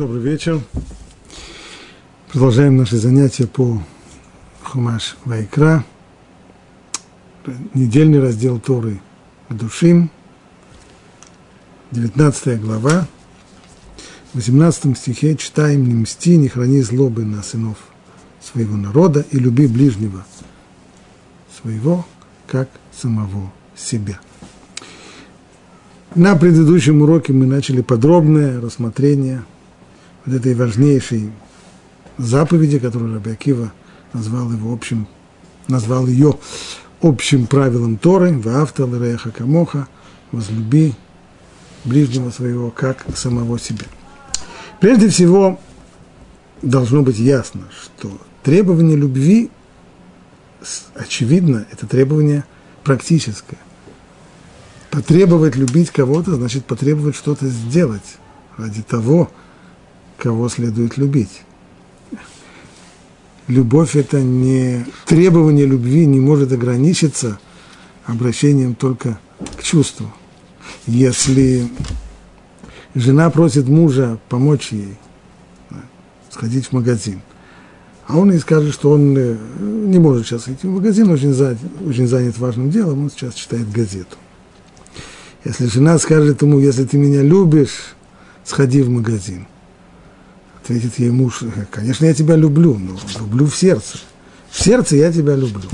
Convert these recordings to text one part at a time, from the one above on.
Добрый вечер. Продолжаем наши занятия по Хумаш Вайкра. Недельный раздел Торы Душим. 19 глава. В 18 стихе читаем «Не мсти, не храни злобы на сынов своего народа и люби ближнего своего, как самого себя». На предыдущем уроке мы начали подробное рассмотрение вот этой важнейшей заповеди, которую Раби Акива назвал его общим, назвал ее общим правилом Торы, «Ваавтал реха камоха», «Возлюби ближнего своего, как самого себя». Прежде всего, должно быть ясно, что требование любви, очевидно, это требование практическое. Потребовать любить кого-то, значит потребовать что-то сделать ради того, кого следует любить. Любовь – это не требование любви не может ограничиться обращением только к чувству. Если жена просит мужа помочь ей, сходить в магазин, а он ей скажет, что он э, не может сейчас идти в магазин, очень занят, очень занят важным делом, он сейчас читает газету. Если жена скажет ему, если ты меня любишь, сходи в магазин. Ответит ей муж, конечно, я тебя люблю, но люблю в сердце. В сердце я тебя люблю.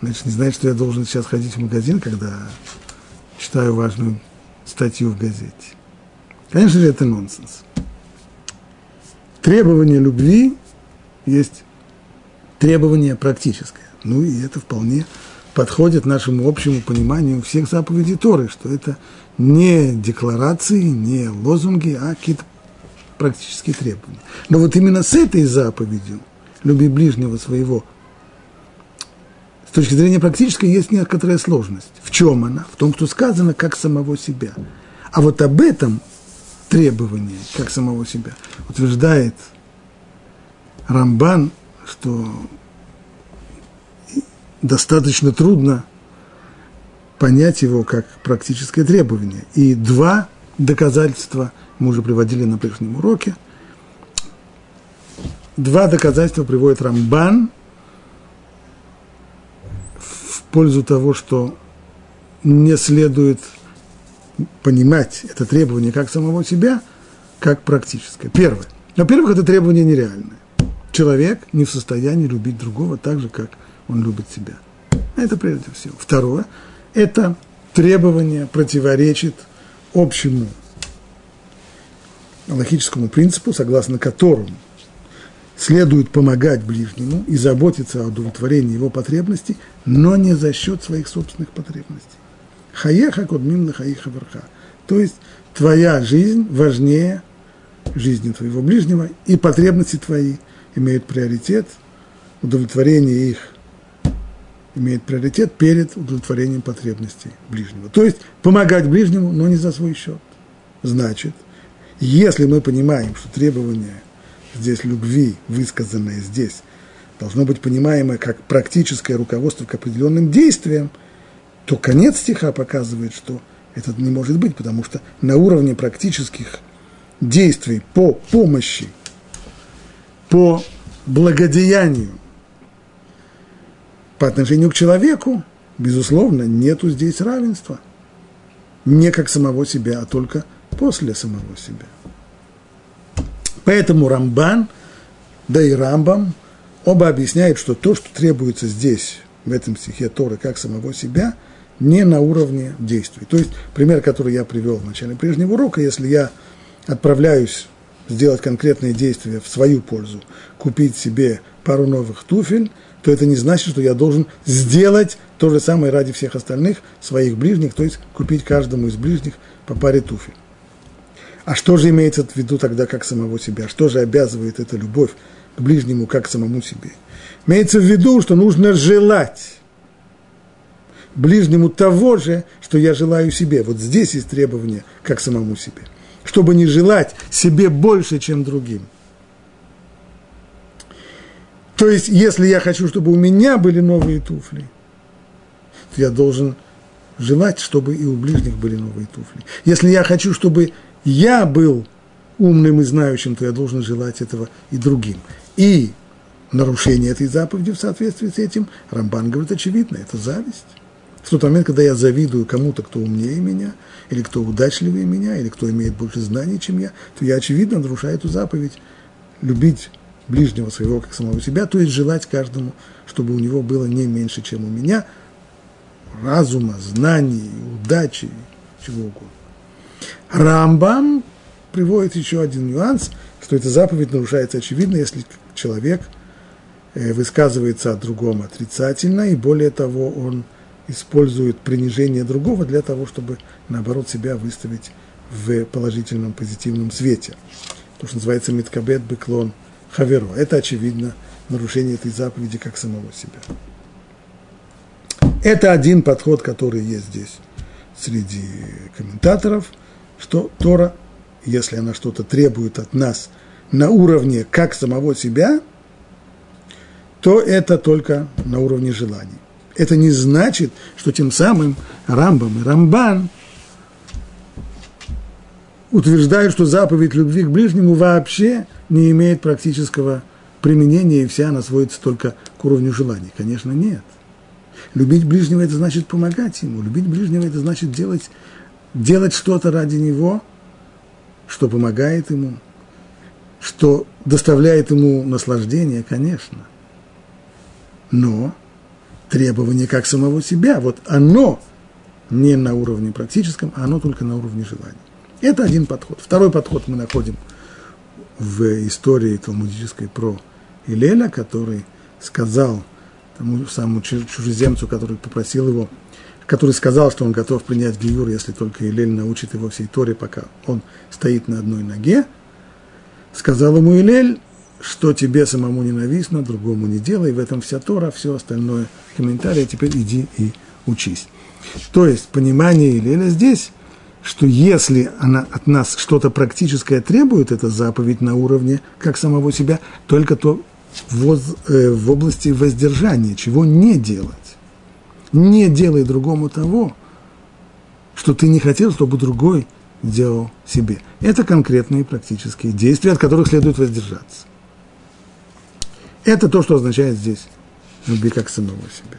Значит, не значит, что я должен сейчас ходить в магазин, когда читаю важную статью в газете. Конечно же, это нонсенс. Требование любви есть требование практическое. Ну и это вполне подходит нашему общему пониманию всех заповедей Торы, что это не декларации, не лозунги, а какие-то практические требования. Но вот именно с этой заповедью «люби ближнего своего» с точки зрения практической есть некоторая сложность. В чем она? В том, что сказано как самого себя. А вот об этом требовании, как самого себя, утверждает Рамбан, что достаточно трудно понять его как практическое требование. И два доказательства мы уже приводили на прежнем уроке. Два доказательства приводит Рамбан в пользу того, что не следует понимать это требование как самого себя, как практическое. Первое. Во-первых, это требование нереальное. Человек не в состоянии любить другого так же, как он любит себя. Это прежде всего. Второе, это требование противоречит общему логическому принципу, согласно которому следует помогать ближнему и заботиться о удовлетворении его потребностей, но не за счет своих собственных потребностей. Хаеха кодмим хаиха верха. То есть твоя жизнь важнее жизни твоего ближнего, и потребности твои имеют приоритет, удовлетворение их имеет приоритет перед удовлетворением потребностей ближнего. То есть помогать ближнему, но не за свой счет. Значит, если мы понимаем, что требование здесь любви, высказанное здесь, должно быть понимаемо как практическое руководство к определенным действиям, то конец стиха показывает, что это не может быть, потому что на уровне практических действий по помощи, по благодеянию по отношению к человеку, безусловно, нету здесь равенства. Не как самого себя, а только после самого себя. Поэтому Рамбан, да и Рамбам, оба объясняют, что то, что требуется здесь, в этом стихе Торы, как самого себя, не на уровне действий. То есть, пример, который я привел в начале прежнего урока, если я отправляюсь сделать конкретные действия в свою пользу, купить себе пару новых туфель, то это не значит, что я должен сделать то же самое ради всех остальных, своих ближних, то есть купить каждому из ближних по паре туфель. А что же имеется в виду тогда как самого себя? Что же обязывает эта любовь к ближнему как самому себе? Имеется в виду, что нужно желать ближнему того же, что я желаю себе. Вот здесь есть требование как самому себе. Чтобы не желать себе больше, чем другим – то есть, если я хочу, чтобы у меня были новые туфли, то я должен желать, чтобы и у ближних были новые туфли. Если я хочу, чтобы я был умным и знающим, то я должен желать этого и другим. И нарушение этой заповеди в соответствии с этим, Рамбан говорит, очевидно, это зависть. В тот момент, когда я завидую кому-то, кто умнее меня, или кто удачливее меня, или кто имеет больше знаний, чем я, то я, очевидно, нарушаю эту заповедь любить ближнего своего, как самого себя, то есть желать каждому, чтобы у него было не меньше, чем у меня, разума, знаний, удачи, чего угодно. Рамбам приводит еще один нюанс, что эта заповедь нарушается очевидно, если человек э, высказывается о другом отрицательно, и более того, он использует принижение другого для того, чтобы, наоборот, себя выставить в положительном, позитивном свете. То, что называется меткабет беклон хаверо. Это, очевидно, нарушение этой заповеди как самого себя. Это один подход, который есть здесь среди комментаторов, что Тора, если она что-то требует от нас на уровне как самого себя, то это только на уровне желаний. Это не значит, что тем самым Рамбам и Рамбан утверждают, что заповедь любви к ближнему вообще не имеет практического применения, и вся она сводится только к уровню желаний. Конечно, нет. Любить ближнего – это значит помогать ему. Любить ближнего – это значит делать, делать что-то ради него, что помогает ему, что доставляет ему наслаждение, конечно. Но требование как самого себя, вот оно не на уровне практическом, а оно только на уровне желания. Это один подход. Второй подход мы находим в истории талмудической про Илеля, который сказал тому самому чужеземцу, который попросил его, который сказал, что он готов принять Гиюр, если только Илель научит его всей Торе, пока он стоит на одной ноге. Сказал ему Илель, что тебе самому ненавистно, другому не делай, в этом вся Тора, все остальное комментарии, теперь иди и учись. То есть понимание Илеля здесь, что если она от нас что-то практическое требует, это заповедь на уровне как самого себя, только то в, э, в области воздержания, чего не делать. Не делай другому того, что ты не хотел, чтобы другой делал себе. Это конкретные практические действия, от которых следует воздержаться. Это то, что означает здесь люби как самого себя.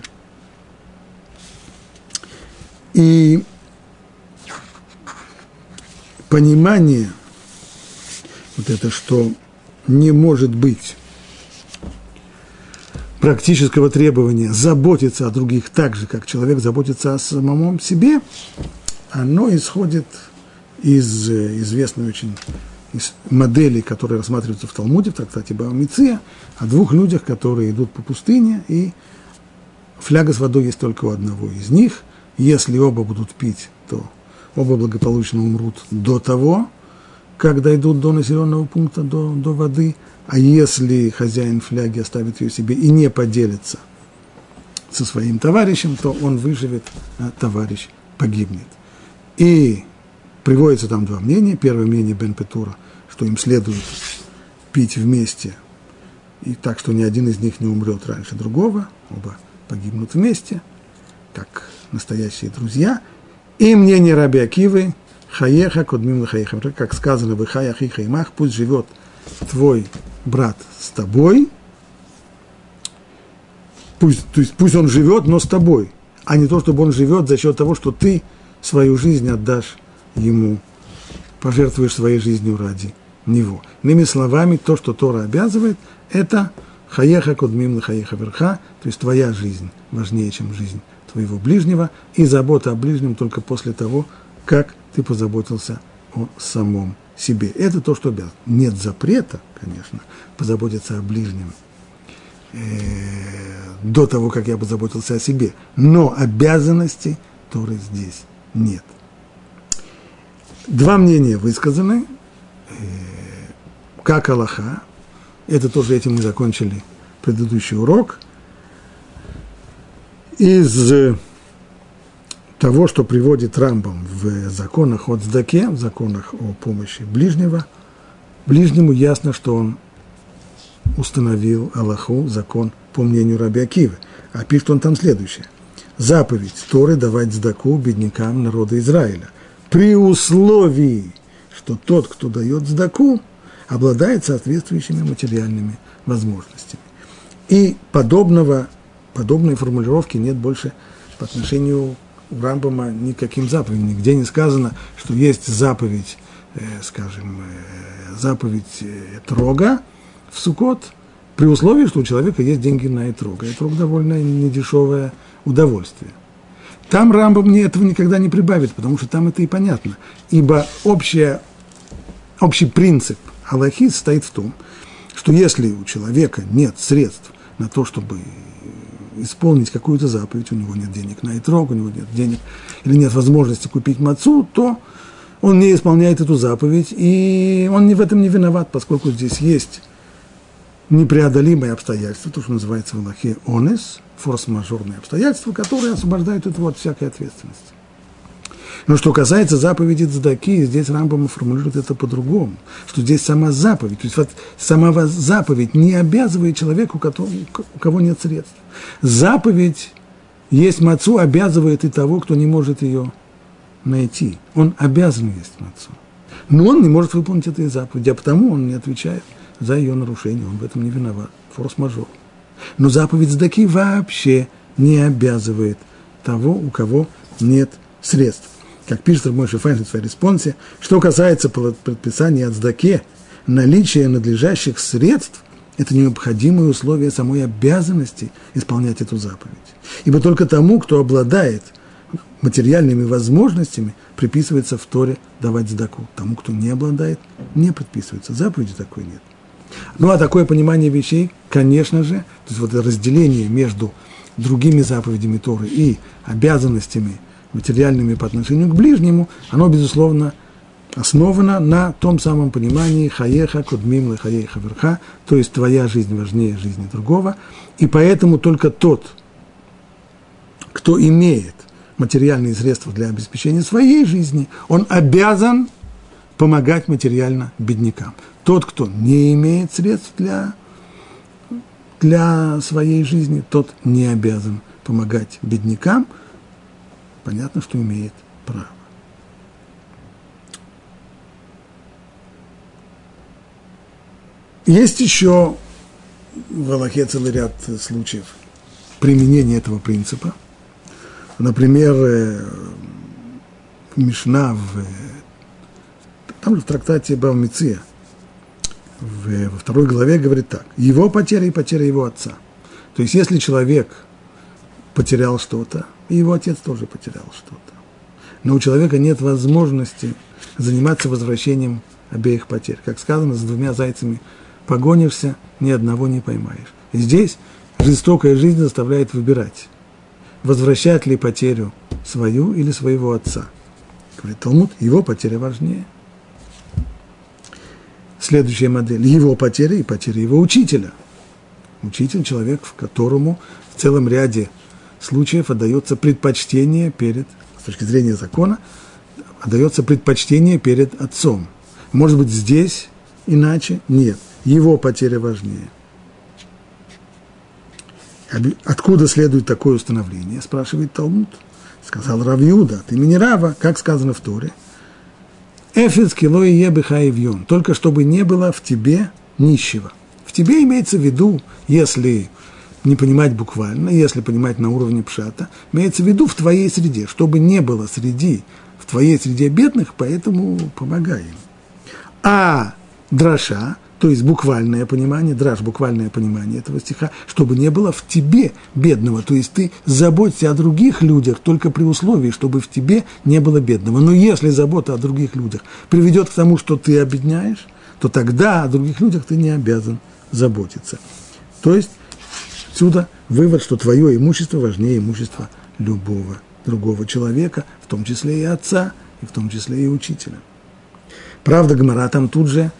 И понимание вот это, что не может быть практического требования заботиться о других так же, как человек заботится о самом себе, оно исходит из э, известной очень из модели, которые рассматриваются в Талмуде, в трактате Баумиция, о двух людях, которые идут по пустыне, и фляга с водой есть только у одного из них. Если оба будут пить, то оба благополучно умрут до того, как дойдут до населенного пункта, до, до воды. А если хозяин фляги оставит ее себе и не поделится со своим товарищем, то он выживет, а товарищ погибнет. И Приводится там два мнения. Первое мнение Бен Петура, что им следует пить вместе, и так, что ни один из них не умрет раньше другого, оба погибнут вместе, как настоящие друзья. И мнение Раби Акивы, Хаеха кодмим хаеха, как сказано в Хаях и Хаймах, пусть живет твой брат с тобой, пусть, то есть пусть он живет, но с тобой, а не то, чтобы он живет за счет того, что ты свою жизнь отдашь ему, пожертвуешь своей жизнью ради него. Иными словами, то, что Тора обязывает, это хаеха кудмим хаеха верха, то есть твоя жизнь важнее, чем жизнь твоего ближнего, и забота о ближнем только после того, как ты позаботился о самом себе. Это то, что обязан. Нет запрета, конечно, позаботиться о ближнем э, до того, как я позаботился о себе. Но обязанности Торы здесь нет. Два мнения высказаны, э, как Аллаха, это тоже этим мы закончили предыдущий урок, из того, что приводит Рамбам в законах о Цдаке, в законах о помощи ближнего, ближнему ясно, что он установил Аллаху закон по мнению Раби Акивы. А пишет он там следующее. Заповедь Торы давать Цдаку беднякам народа Израиля – при условии, что тот, кто дает сдаку, обладает соответствующими материальными возможностями. И подобного, подобной формулировки нет больше по отношению у Рамбама никаким заповедям. Нигде не сказано, что есть заповедь, э, скажем, э, заповедь э, трога в Сукот, при условии, что у человека есть деньги на этрог. А этрог довольно недешевое удовольствие. Там Рамбам мне этого никогда не прибавит, потому что там это и понятно. Ибо общая, общий принцип Аллахи стоит в том, что если у человека нет средств на то, чтобы исполнить какую-то заповедь, у него нет денег на итрог, у него нет денег или нет возможности купить мацу, то он не исполняет эту заповедь, и он в этом не виноват, поскольку здесь есть непреодолимые обстоятельства, то, что называется в Аллахе онес, форс-мажорные обстоятельства, которые освобождают его от всякой ответственности. Но что касается заповеди Цдаки, здесь Рамбам формулирует это по-другому, что здесь сама заповедь, то есть вот сама заповедь не обязывает человека, у, которого, кого нет средств. Заповедь есть мацу, обязывает и того, кто не может ее найти. Он обязан есть мацу. Но он не может выполнить этой заповеди, а потому он не отвечает за ее нарушение, он в этом не виноват. Форс-мажор. Но заповедь цдаки вообще не обязывает того, у кого нет средств как пишет Моше Файнштейн в своей респонсе, что касается предписания о цдаке, наличие надлежащих средств – это необходимое условие самой обязанности исполнять эту заповедь. Ибо только тому, кто обладает материальными возможностями, приписывается в Торе давать сдаку. Тому, кто не обладает, не предписывается. Заповеди такой нет. Ну, а такое понимание вещей, конечно же, то есть вот разделение между другими заповедями Торы и обязанностями – материальными по отношению к ближнему, оно, безусловно, основано на том самом понимании хаеха кудмим хаеха верха, то есть твоя жизнь важнее жизни другого, и поэтому только тот, кто имеет материальные средства для обеспечения своей жизни, он обязан помогать материально беднякам. Тот, кто не имеет средств для, для своей жизни, тот не обязан помогать беднякам – понятно, что имеет право. Есть еще в Аллахе целый ряд случаев применения этого принципа. Например, э, Мишна в, там же в трактате Бавмиция, в, во второй главе говорит так. Его потеря и потеря его отца. То есть, если человек потерял что-то, и его отец тоже потерял что-то. Но у человека нет возможности заниматься возвращением обеих потерь. Как сказано, с двумя зайцами погонишься, ни одного не поймаешь. И здесь жестокая жизнь заставляет выбирать, возвращать ли потерю свою или своего отца. Говорит Талмуд, его потеря важнее. Следующая модель – его потеря и потеря его учителя. Учитель – человек, в которому в целом ряде случаев отдается предпочтение перед, с точки зрения закона, отдается предпочтение перед отцом. Может быть, здесь иначе? Нет. Его потеря важнее. Откуда следует такое установление, спрашивает Талмуд. Сказал Равиуда от имени Рава, как сказано в Торе. Эфис кило и ебихаевьон, только чтобы не было в тебе нищего. В тебе имеется в виду, если не понимать буквально, если понимать на уровне пшата, имеется в виду в твоей среде, чтобы не было среди, в твоей среде бедных, поэтому помогай им. А драша, то есть буквальное понимание, драж, буквальное понимание этого стиха, чтобы не было в тебе бедного, то есть ты заботься о других людях только при условии, чтобы в тебе не было бедного. Но если забота о других людях приведет к тому, что ты обедняешь, то тогда о других людях ты не обязан заботиться. То есть Отсюда вывод, что твое имущество важнее имущества любого другого человека, в том числе и отца, и в том числе и учителя. Правда, Гмара там тут же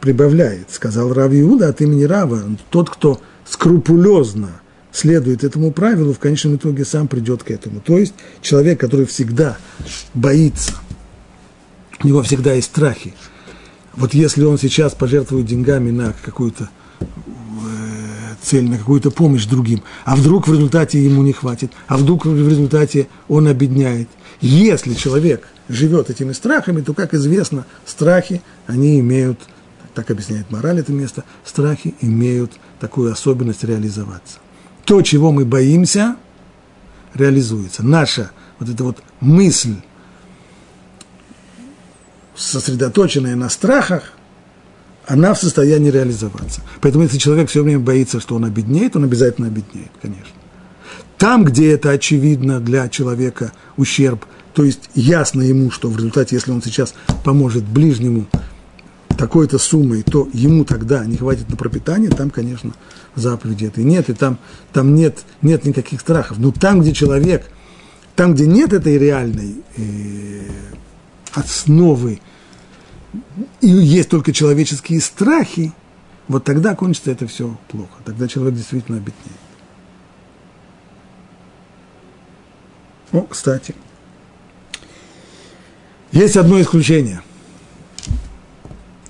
прибавляет, сказал Рав Иуда от имени Рава, тот, кто скрупулезно следует этому правилу, в конечном итоге сам придет к этому. То есть человек, который всегда боится, у него всегда есть страхи. Вот если он сейчас пожертвует деньгами на какую-то цель на какую-то помощь другим, а вдруг в результате ему не хватит, а вдруг в результате он обедняет. Если человек живет этими страхами, то, как известно, страхи, они имеют, так объясняет мораль это место, страхи имеют такую особенность реализоваться. То, чего мы боимся, реализуется. Наша вот эта вот мысль, сосредоточенная на страхах, она в состоянии реализоваться. Поэтому если человек все время боится, что он обеднеет, он обязательно обеднеет, конечно. Там, где это очевидно для человека ущерб, то есть ясно ему, что в результате, если он сейчас поможет ближнему такой-то суммой, то ему тогда не хватит на пропитание, там, конечно, заповеди этой нет, и там, там нет, нет никаких страхов. Но там, где человек, там, где нет этой реальной э, основы и есть только человеческие страхи, вот тогда кончится это все плохо. Тогда человек действительно обеднеет. О, кстати, есть одно исключение.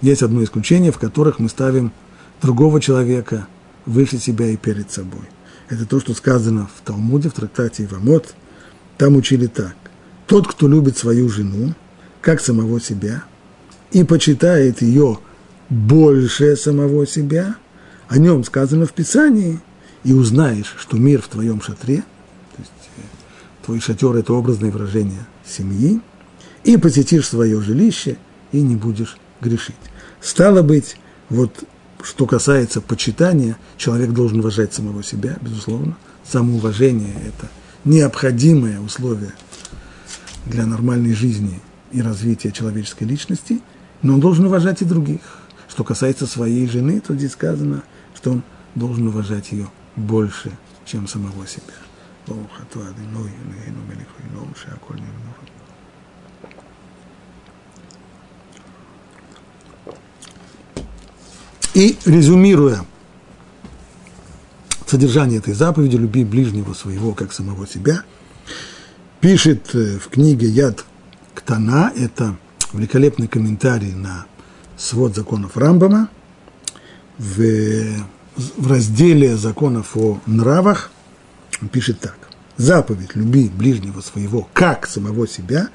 Есть одно исключение, в которых мы ставим другого человека выше себя и перед собой. Это то, что сказано в Талмуде, в трактате Ивамот. Там учили так. Тот, кто любит свою жену, как самого себя – и почитает ее больше самого себя, о нем сказано в Писании, и узнаешь, что мир в твоем шатре, то есть э, твой шатер – это образное выражение семьи, и посетишь свое жилище, и не будешь грешить. Стало быть, вот что касается почитания, человек должен уважать самого себя, безусловно. Самоуважение – это необходимое условие для нормальной жизни и развития человеческой личности – но он должен уважать и других. Что касается своей жены, то здесь сказано, что он должен уважать ее больше, чем самого себя. И резюмируя содержание этой заповеди «Люби ближнего своего, как самого себя», пишет э, в книге «Яд Ктана», это – великолепный комментарий на свод законов Рамбама в, в разделе законов о нравах. Пишет так. Заповедь «люби ближнего своего, как самого себя»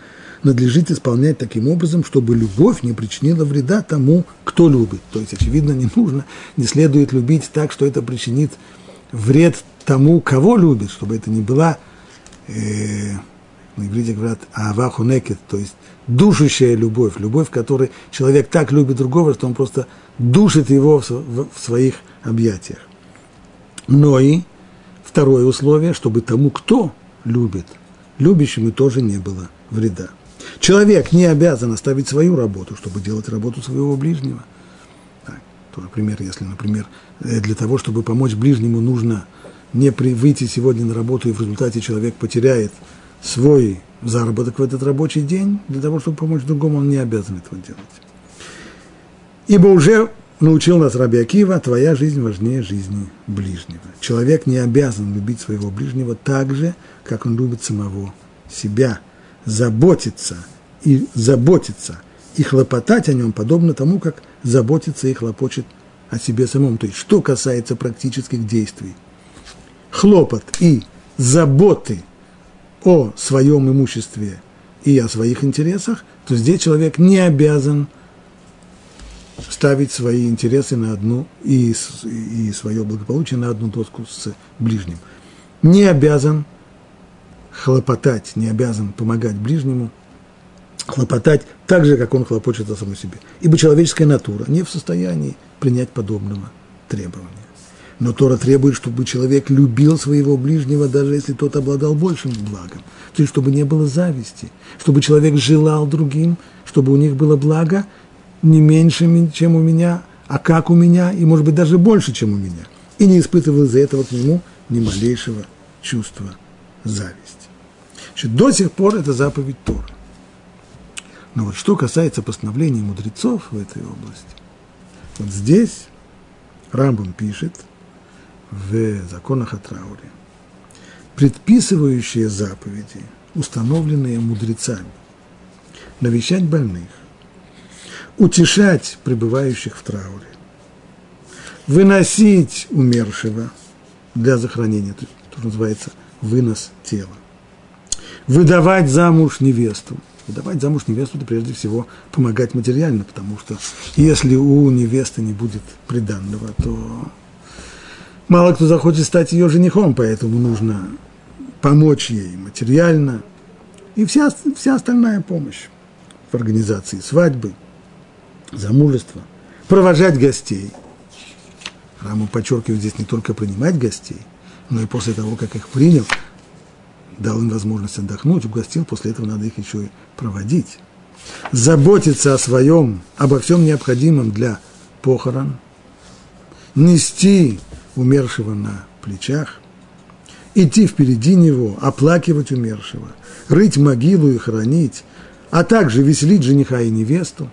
надлежит исполнять таким образом, чтобы любовь не причинила вреда тому, кто любит. То есть, очевидно, не нужно, не следует любить так, что это причинит вред тому, кого любит, чтобы это не была, э, на иврите говорят, авахунекет, то есть душащая любовь, любовь, в которой человек так любит другого, что он просто душит его в, своих объятиях. Но и второе условие, чтобы тому, кто любит, любящему тоже не было вреда. Человек не обязан оставить свою работу, чтобы делать работу своего ближнего. Так, то, например, если, например, э, для того, чтобы помочь ближнему, нужно не выйти сегодня на работу, и в результате человек потеряет свой заработок в этот рабочий день, для того, чтобы помочь другому, он не обязан этого делать. Ибо уже научил нас Раби Акива, твоя жизнь важнее жизни ближнего. Человек не обязан любить своего ближнего так же, как он любит самого себя. Заботиться и заботиться и хлопотать о нем подобно тому, как заботится и хлопочет о себе самом. То есть, что касается практических действий. Хлопот и заботы – о своем имуществе и о своих интересах, то здесь человек не обязан ставить свои интересы на одну и, и свое благополучие на одну доску с ближним. Не обязан хлопотать, не обязан помогать ближнему, хлопотать так же, как он хлопочет о самом себе. Ибо человеческая натура не в состоянии принять подобного требования. Но Тора требует, чтобы человек любил своего ближнего, даже если тот обладал большим благом. То есть, чтобы не было зависти, чтобы человек желал другим, чтобы у них было благо не меньше, чем у меня, а как у меня, и, может быть, даже больше, чем у меня. И не испытывал из-за этого к нему ни малейшего чувства зависти. Значит, до сих пор это заповедь Тора. Но вот что касается постановлений мудрецов в этой области, вот здесь Рамбам пишет – в законах о трауре, предписывающие заповеди, установленные мудрецами, навещать больных, утешать пребывающих в трауре, выносить умершего для захоронения, то, что называется вынос тела. Выдавать замуж невесту. Выдавать замуж невесту – это прежде всего помогать материально, потому что если у невесты не будет приданного, то мало кто захочет стать ее женихом, поэтому нужно помочь ей материально. И вся, вся остальная помощь в организации свадьбы, замужества, провожать гостей. Раму подчеркивает здесь не только принимать гостей, но и после того, как их принял, дал им возможность отдохнуть, угостил, после этого надо их еще и проводить. Заботиться о своем, обо всем необходимом для похорон, нести умершего на плечах, идти впереди него, оплакивать умершего, рыть могилу и хоронить, а также веселить жениха и невесту,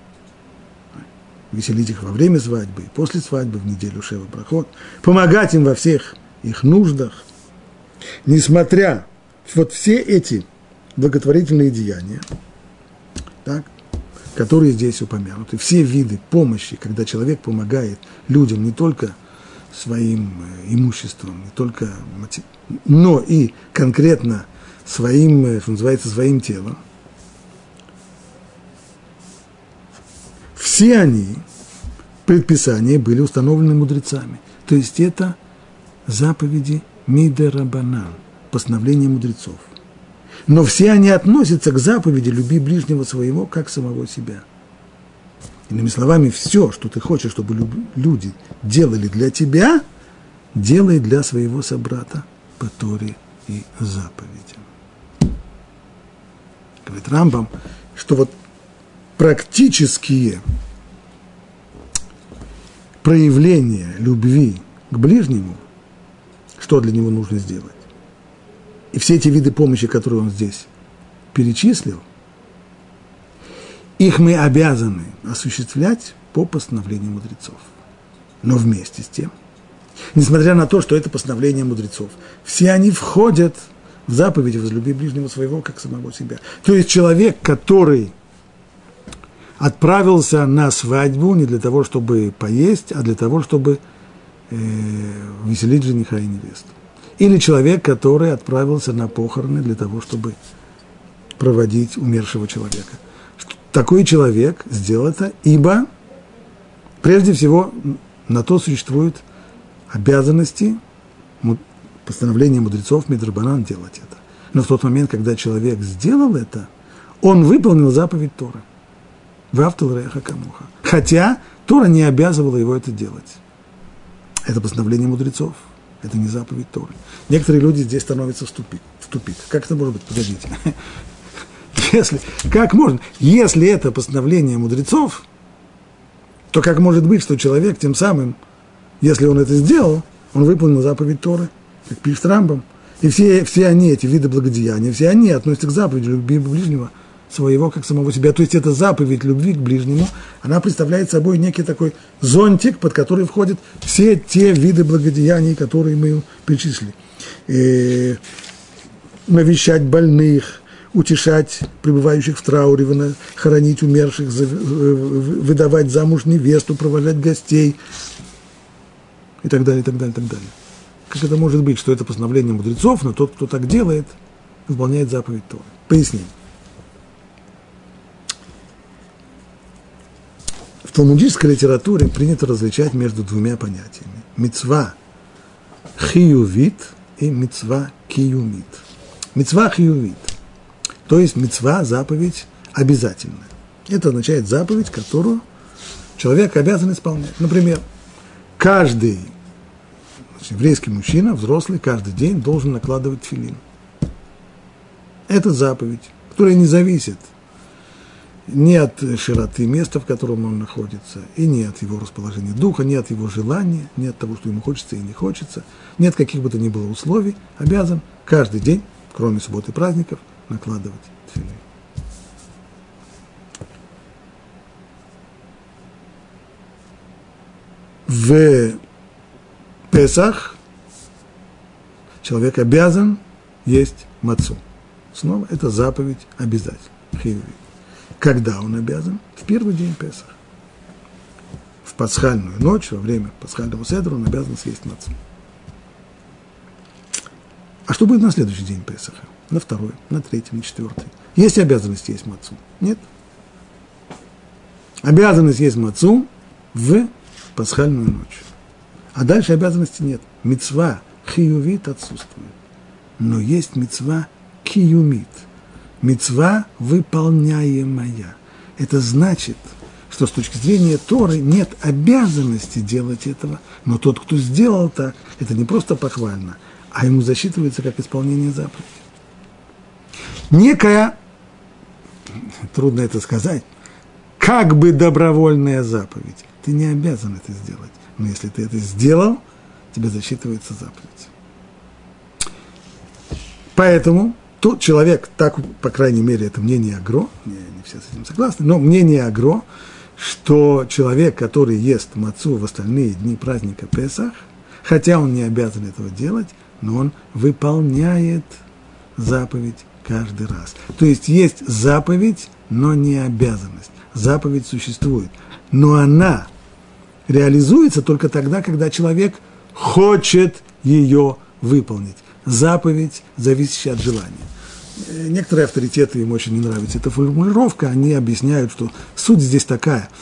веселить их во время свадьбы, после свадьбы, в неделю Шева проход, помогать им во всех их нуждах. Несмотря вот все эти благотворительные деяния, так, которые здесь упомянуты, все виды помощи, когда человек помогает людям не только своим э, имуществом, не только, но и конкретно своим, э, что называется, своим телом, все они, предписания, были установлены мудрецами. То есть это заповеди Мидерабанан, постановления мудрецов. Но все они относятся к заповеди «люби ближнего своего, как самого себя». Иными словами, все, что ты хочешь, чтобы люди делали для тебя, делай для своего собрата по Торе и заповедям. Говорит Рамбам, что вот практические проявления любви к ближнему, что для него нужно сделать. И все эти виды помощи, которые он здесь перечислил, их мы обязаны осуществлять по постановлению мудрецов. Но вместе с тем, несмотря на то, что это постановление мудрецов, все они входят в заповедь «возлюби ближнего своего, как самого себя». То есть человек, который отправился на свадьбу не для того, чтобы поесть, а для того, чтобы э, веселить жениха и невесту. Или человек, который отправился на похороны для того, чтобы проводить умершего человека. Такой человек сделал это, ибо прежде всего на то существуют обязанности постановления мудрецов Мидрабанан делать это. Но в тот момент, когда человек сделал это, он выполнил заповедь Торы. Вавталреха камуха. Хотя Тора не обязывала его это делать. Это постановление мудрецов. Это не заповедь Торы. Некоторые люди здесь становятся в тупик. В тупик. Как это может быть? Подождите. Если, как можно? Если это постановление мудрецов, то как может быть, что человек тем самым, если он это сделал, он выполнил заповедь Торы, как пишет Рамбам. И все, все они, эти виды благодеяния, все они относятся к заповеди любви ближнего – своего, как самого себя. То есть эта заповедь любви к ближнему, она представляет собой некий такой зонтик, под который входят все те виды благодеяний, которые мы перечислили. И навещать больных, утешать пребывающих в трауре, хоронить умерших, выдавать замуж невесту, провожать гостей и так далее, и так далее, и так далее. Как это может быть, что это постановление мудрецов, но тот, кто так делает, выполняет заповедь Торы? Поясним. В талмудической литературе принято различать между двумя понятиями. Мецва хиювит и мецва киюмит. Мецва хиювит, то есть мецва, заповедь обязательная. Это означает заповедь, которую человек обязан исполнять. Например, каждый значит, еврейский мужчина, взрослый, каждый день должен накладывать филин. Это заповедь, которая не зависит не от широты места, в котором он находится, и не от его расположения духа, не от его желания, не от того, что ему хочется и не хочется, нет каких бы то ни было условий, обязан каждый день, кроме субботы и праздников, накладывать тфилин. В Песах человек обязан есть мацу. Снова это заповедь обязательно. Когда он обязан? В первый день Песах. пасхальную ночь, во время пасхального седра, он обязан съесть мацу. А что будет на следующий день Песаха? На второй, на третий, на четвертый? Есть обязанность есть мацу? Нет. Обязанность есть мацу в пасхальную ночь. А дальше обязанности нет. Мецва хиювит отсутствует. Но есть мецва киюмит. Мецва выполняемая. Это значит, что с точки зрения Торы нет обязанности делать этого, но тот, кто сделал так, это не просто похвально, а ему засчитывается как исполнение заповеди. Некая, трудно это сказать, как бы добровольная заповедь. Ты не обязан это сделать. Но если ты это сделал, тебе засчитывается заповедь. Поэтому тот человек, так, по крайней мере, это мнение Агро, не, не все с этим согласны, но мнение Агро, что человек, который ест мацу в остальные дни праздника Песах, хотя он не обязан этого делать, но он выполняет заповедь каждый раз. То есть есть заповедь, но не обязанность. Заповедь существует, но она реализуется только тогда, когда человек хочет ее выполнить. Заповедь, зависящая от желания. Некоторые авторитеты, им очень не нравится эта формулировка, они объясняют, что суть здесь такая –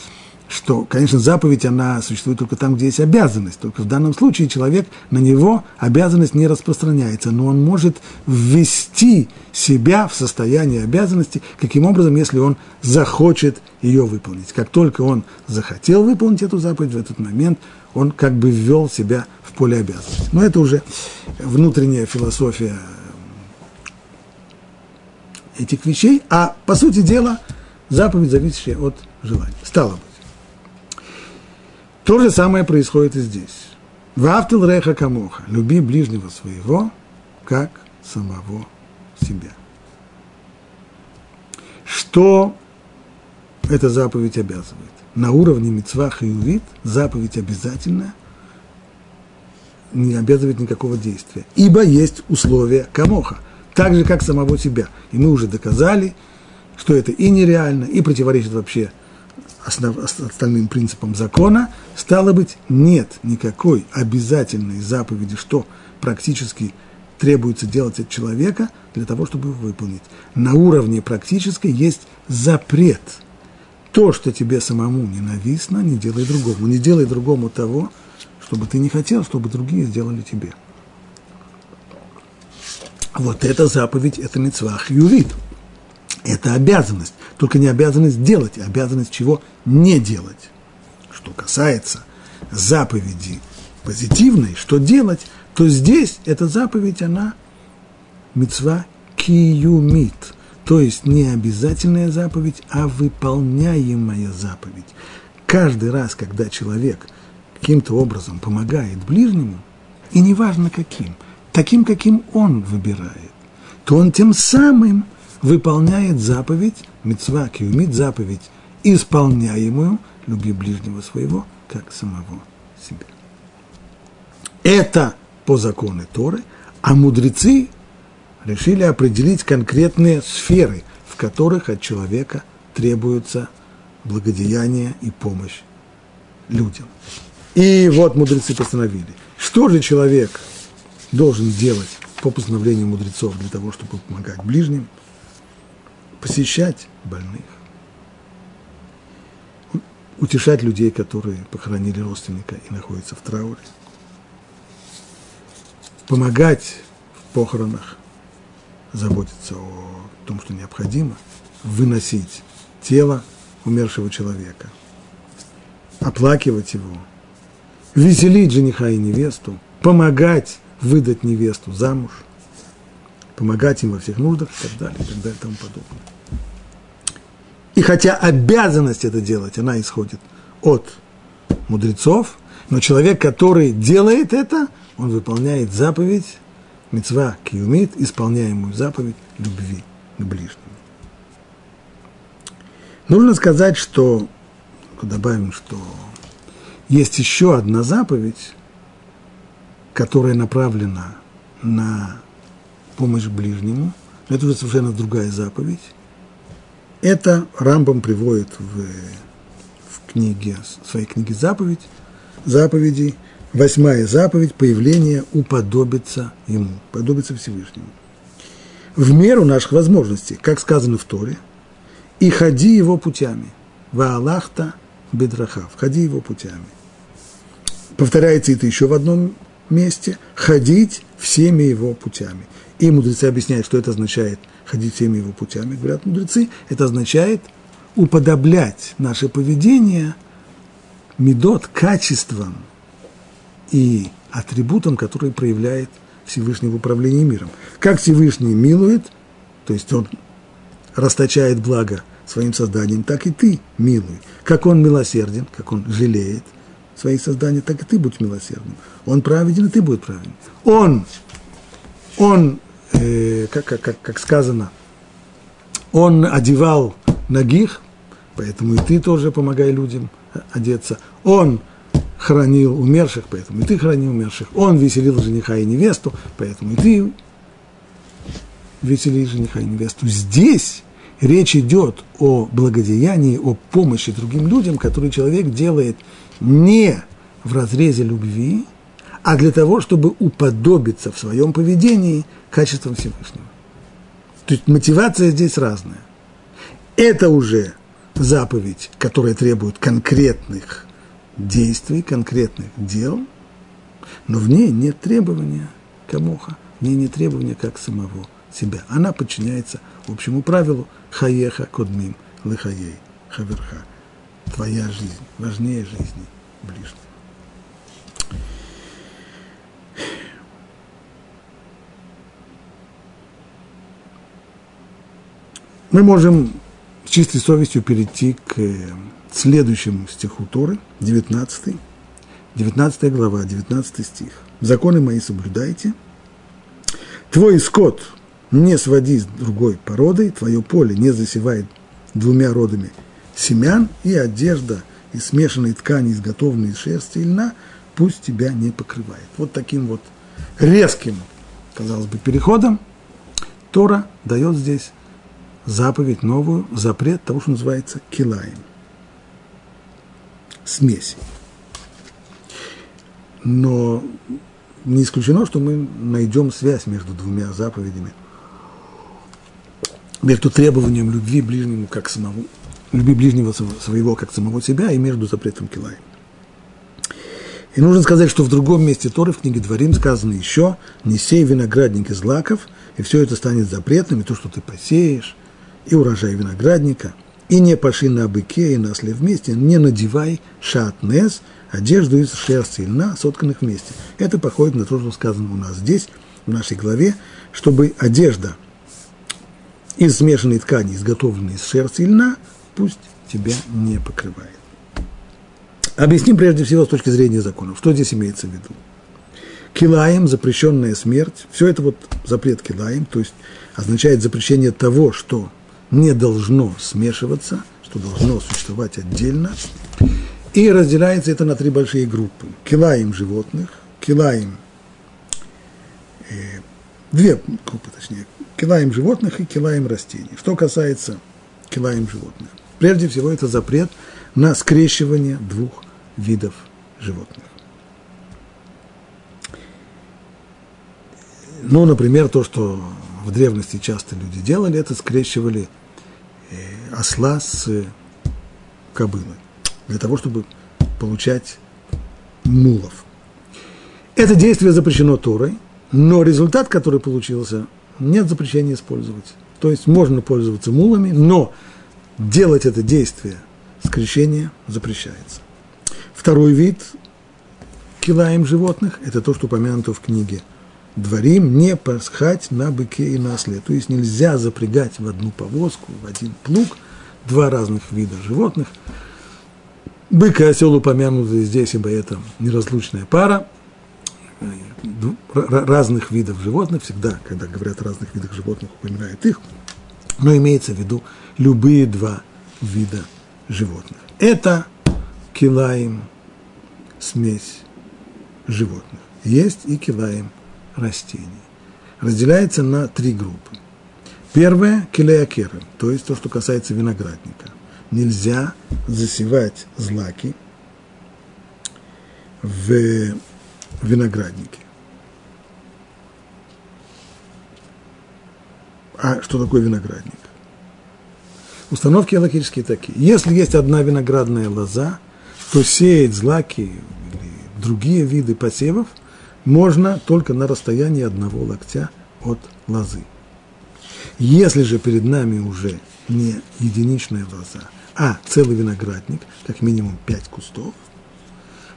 что, конечно, заповедь, она существует только там, где есть обязанность. Только в данном случае человек, на него обязанность не распространяется, но он может ввести себя в состояние обязанности, каким образом, если он захочет ее выполнить. Как только он захотел выполнить эту заповедь, в этот момент он как бы ввел себя в поле обязанности. Но это уже внутренняя философия этих вещей, а по сути дела заповедь, зависящая от желания. Стало быть. То же самое происходит и здесь. Вафтил реха камоха. Люби ближнего своего, как самого себя. Что эта заповедь обязывает? На уровне мецвах и увид заповедь обязательная, не обязывает никакого действия. Ибо есть условия камоха, так же, как самого себя. И мы уже доказали, что это и нереально, и противоречит вообще основ, остальным принципам закона, стало быть, нет никакой обязательной заповеди, что практически требуется делать от человека для того, чтобы его выполнить. На уровне практической есть запрет. То, что тебе самому ненавистно, не делай другому. Не делай другому того, чтобы ты не хотел, чтобы другие сделали тебе. Вот эта заповедь, это мецвах ювит. Это обязанность. Только не обязанность делать, а обязанность чего не делать. Что касается заповеди позитивной, что делать, то здесь эта заповедь, она мецва киюмит, то есть не обязательная заповедь, а выполняемая заповедь. Каждый раз, когда человек каким-то образом помогает ближнему, и неважно каким, таким, каким он выбирает, то он тем самым – выполняет заповедь, мецва киумит, заповедь, исполняемую, люби ближнего своего, как самого себя. Это по закону Торы, а мудрецы решили определить конкретные сферы, в которых от человека требуется благодеяние и помощь людям. И вот мудрецы постановили, что же человек должен делать по постановлению мудрецов для того, чтобы помогать ближним – посещать больных, утешать людей, которые похоронили родственника и находятся в трауре, помогать в похоронах, заботиться о том, что необходимо, выносить тело умершего человека, оплакивать его, веселить жениха и невесту, помогать выдать невесту замуж – помогать им во всех нуждах и так далее, и так далее, и тому подобное. И хотя обязанность это делать, она исходит от мудрецов, но человек, который делает это, он выполняет заповедь, мецва киумит, исполняемую заповедь любви к ближнему. Нужно сказать, что, добавим, что есть еще одна заповедь, которая направлена на помощь ближнему, это уже совершенно другая заповедь. Это Рамбам приводит в, в книге, своей книге заповедь, заповедей, восьмая заповедь появление уподобиться ему, подобиться Всевышнему. В меру наших возможностей, как сказано в Торе, и ходи его путями. Ваалахта бедрахав, ходи его путями. Повторяется это еще в одном месте, ходить всеми его путями. И мудрецы объясняют, что это означает ходить всеми его путями. Говорят мудрецы, это означает уподоблять наше поведение медот качеством и атрибутом, который проявляет Всевышний в управлении миром. Как Всевышний милует, то есть он расточает благо своим созданием, так и ты милуй. Как он милосерден, как он жалеет свои создания, так и ты будь милосердным. Он праведен, и ты будешь праведен. Он, он, э, как, как, как сказано, он одевал ногих, поэтому и ты тоже помогай людям одеться. Он хранил умерших, поэтому и ты храни умерших. Он веселил жениха и невесту, поэтому и ты весели жениха и невесту. Здесь речь идет о благодеянии, о помощи другим людям, которые человек делает не в разрезе любви, а для того, чтобы уподобиться в своем поведении качествам Всевышнего. То есть мотивация здесь разная. Это уже заповедь, которая требует конкретных действий, конкретных дел, но в ней нет требования камоха, в ней нет требования как самого себя. Она подчиняется общему правилу хаеха кодмим лыхаей хаверха. Твоя жизнь важнее жизни ближнего. Мы можем с чистой совестью перейти к следующему стиху Торы, 19, 19 глава, 19 стих. «Законы мои соблюдайте, твой скот не своди с другой породой, твое поле не засевает двумя родами семян, и одежда из смешанной ткани, изготовленной из шерсти и льна, пусть тебя не покрывает». Вот таким вот резким, казалось бы, переходом Тора дает здесь заповедь новую, запрет того, что называется килаем смеси. Но не исключено, что мы найдем связь между двумя заповедями, между требованием любви ближнему как самого, любви ближнего своего как самого себя и между запретом Килаем. И нужно сказать, что в другом месте Торы, в книге Дворим, сказано еще, не сей виноградник из лаков, и все это станет запретным, и то, что ты посеешь, и урожай виноградника – и не поши на быке и на осле вместе, не надевай шатнес, одежду из шерсти и льна, сотканных вместе. Это походит на то, что сказано у нас здесь, в нашей главе, чтобы одежда из смешанной ткани, изготовленной из шерсти и льна, пусть тебя не покрывает. Объясним прежде всего с точки зрения законов, что здесь имеется в виду. Килаем, запрещенная смерть, все это вот запрет килаем, то есть означает запрещение того, что не должно смешиваться, что должно существовать отдельно. И разделяется это на три большие группы. Килаем животных, килаем, э, две группы точнее, килаем животных и килаем растений. Что касается килаем животных, прежде всего это запрет на скрещивание двух видов животных. Ну, например, то, что в древности часто люди делали, это скрещивали э, осла с кобылой, для того, чтобы получать мулов. Это действие запрещено Торой, но результат, который получился, нет запрещения использовать. То есть можно пользоваться мулами, но делать это действие скрещения запрещается. Второй вид килаем животных – это то, что упомянуто в книге – дворим не пасхать на быке и на осле. То есть нельзя запрягать в одну повозку, в один плуг два разных вида животных. Бык и осел упомянуты здесь, ибо это неразлучная пара разных видов животных. Всегда, когда говорят о разных видах животных, упоминают их. Но имеется в виду любые два вида животных. Это килаем смесь животных. Есть и килаем растений. Разделяется на три группы. Первое – келеякеры, то есть то, что касается виноградника. нельзя засевать злаки в винограднике. А что такое виноградник? Установки аллахические такие. Если есть одна виноградная лоза, то сеять злаки или другие виды посевов можно только на расстоянии одного локтя от лозы. Если же перед нами уже не единичная лоза, а целый виноградник, как минимум пять кустов,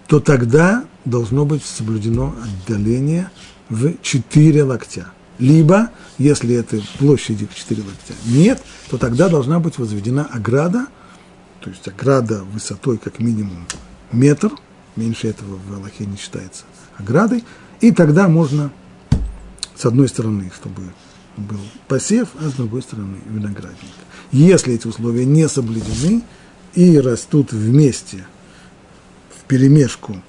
то тогда должно быть соблюдено отдаление в 4 локтя. Либо, если это площади в 4 локтя, нет, то тогда должна быть возведена ограда, то есть ограда высотой как минимум метр, меньше этого в Аллахе не считается оградой, и тогда можно с одной стороны, чтобы был посев, а с другой стороны виноградник. Если эти условия не соблюдены и растут вместе, в перемешку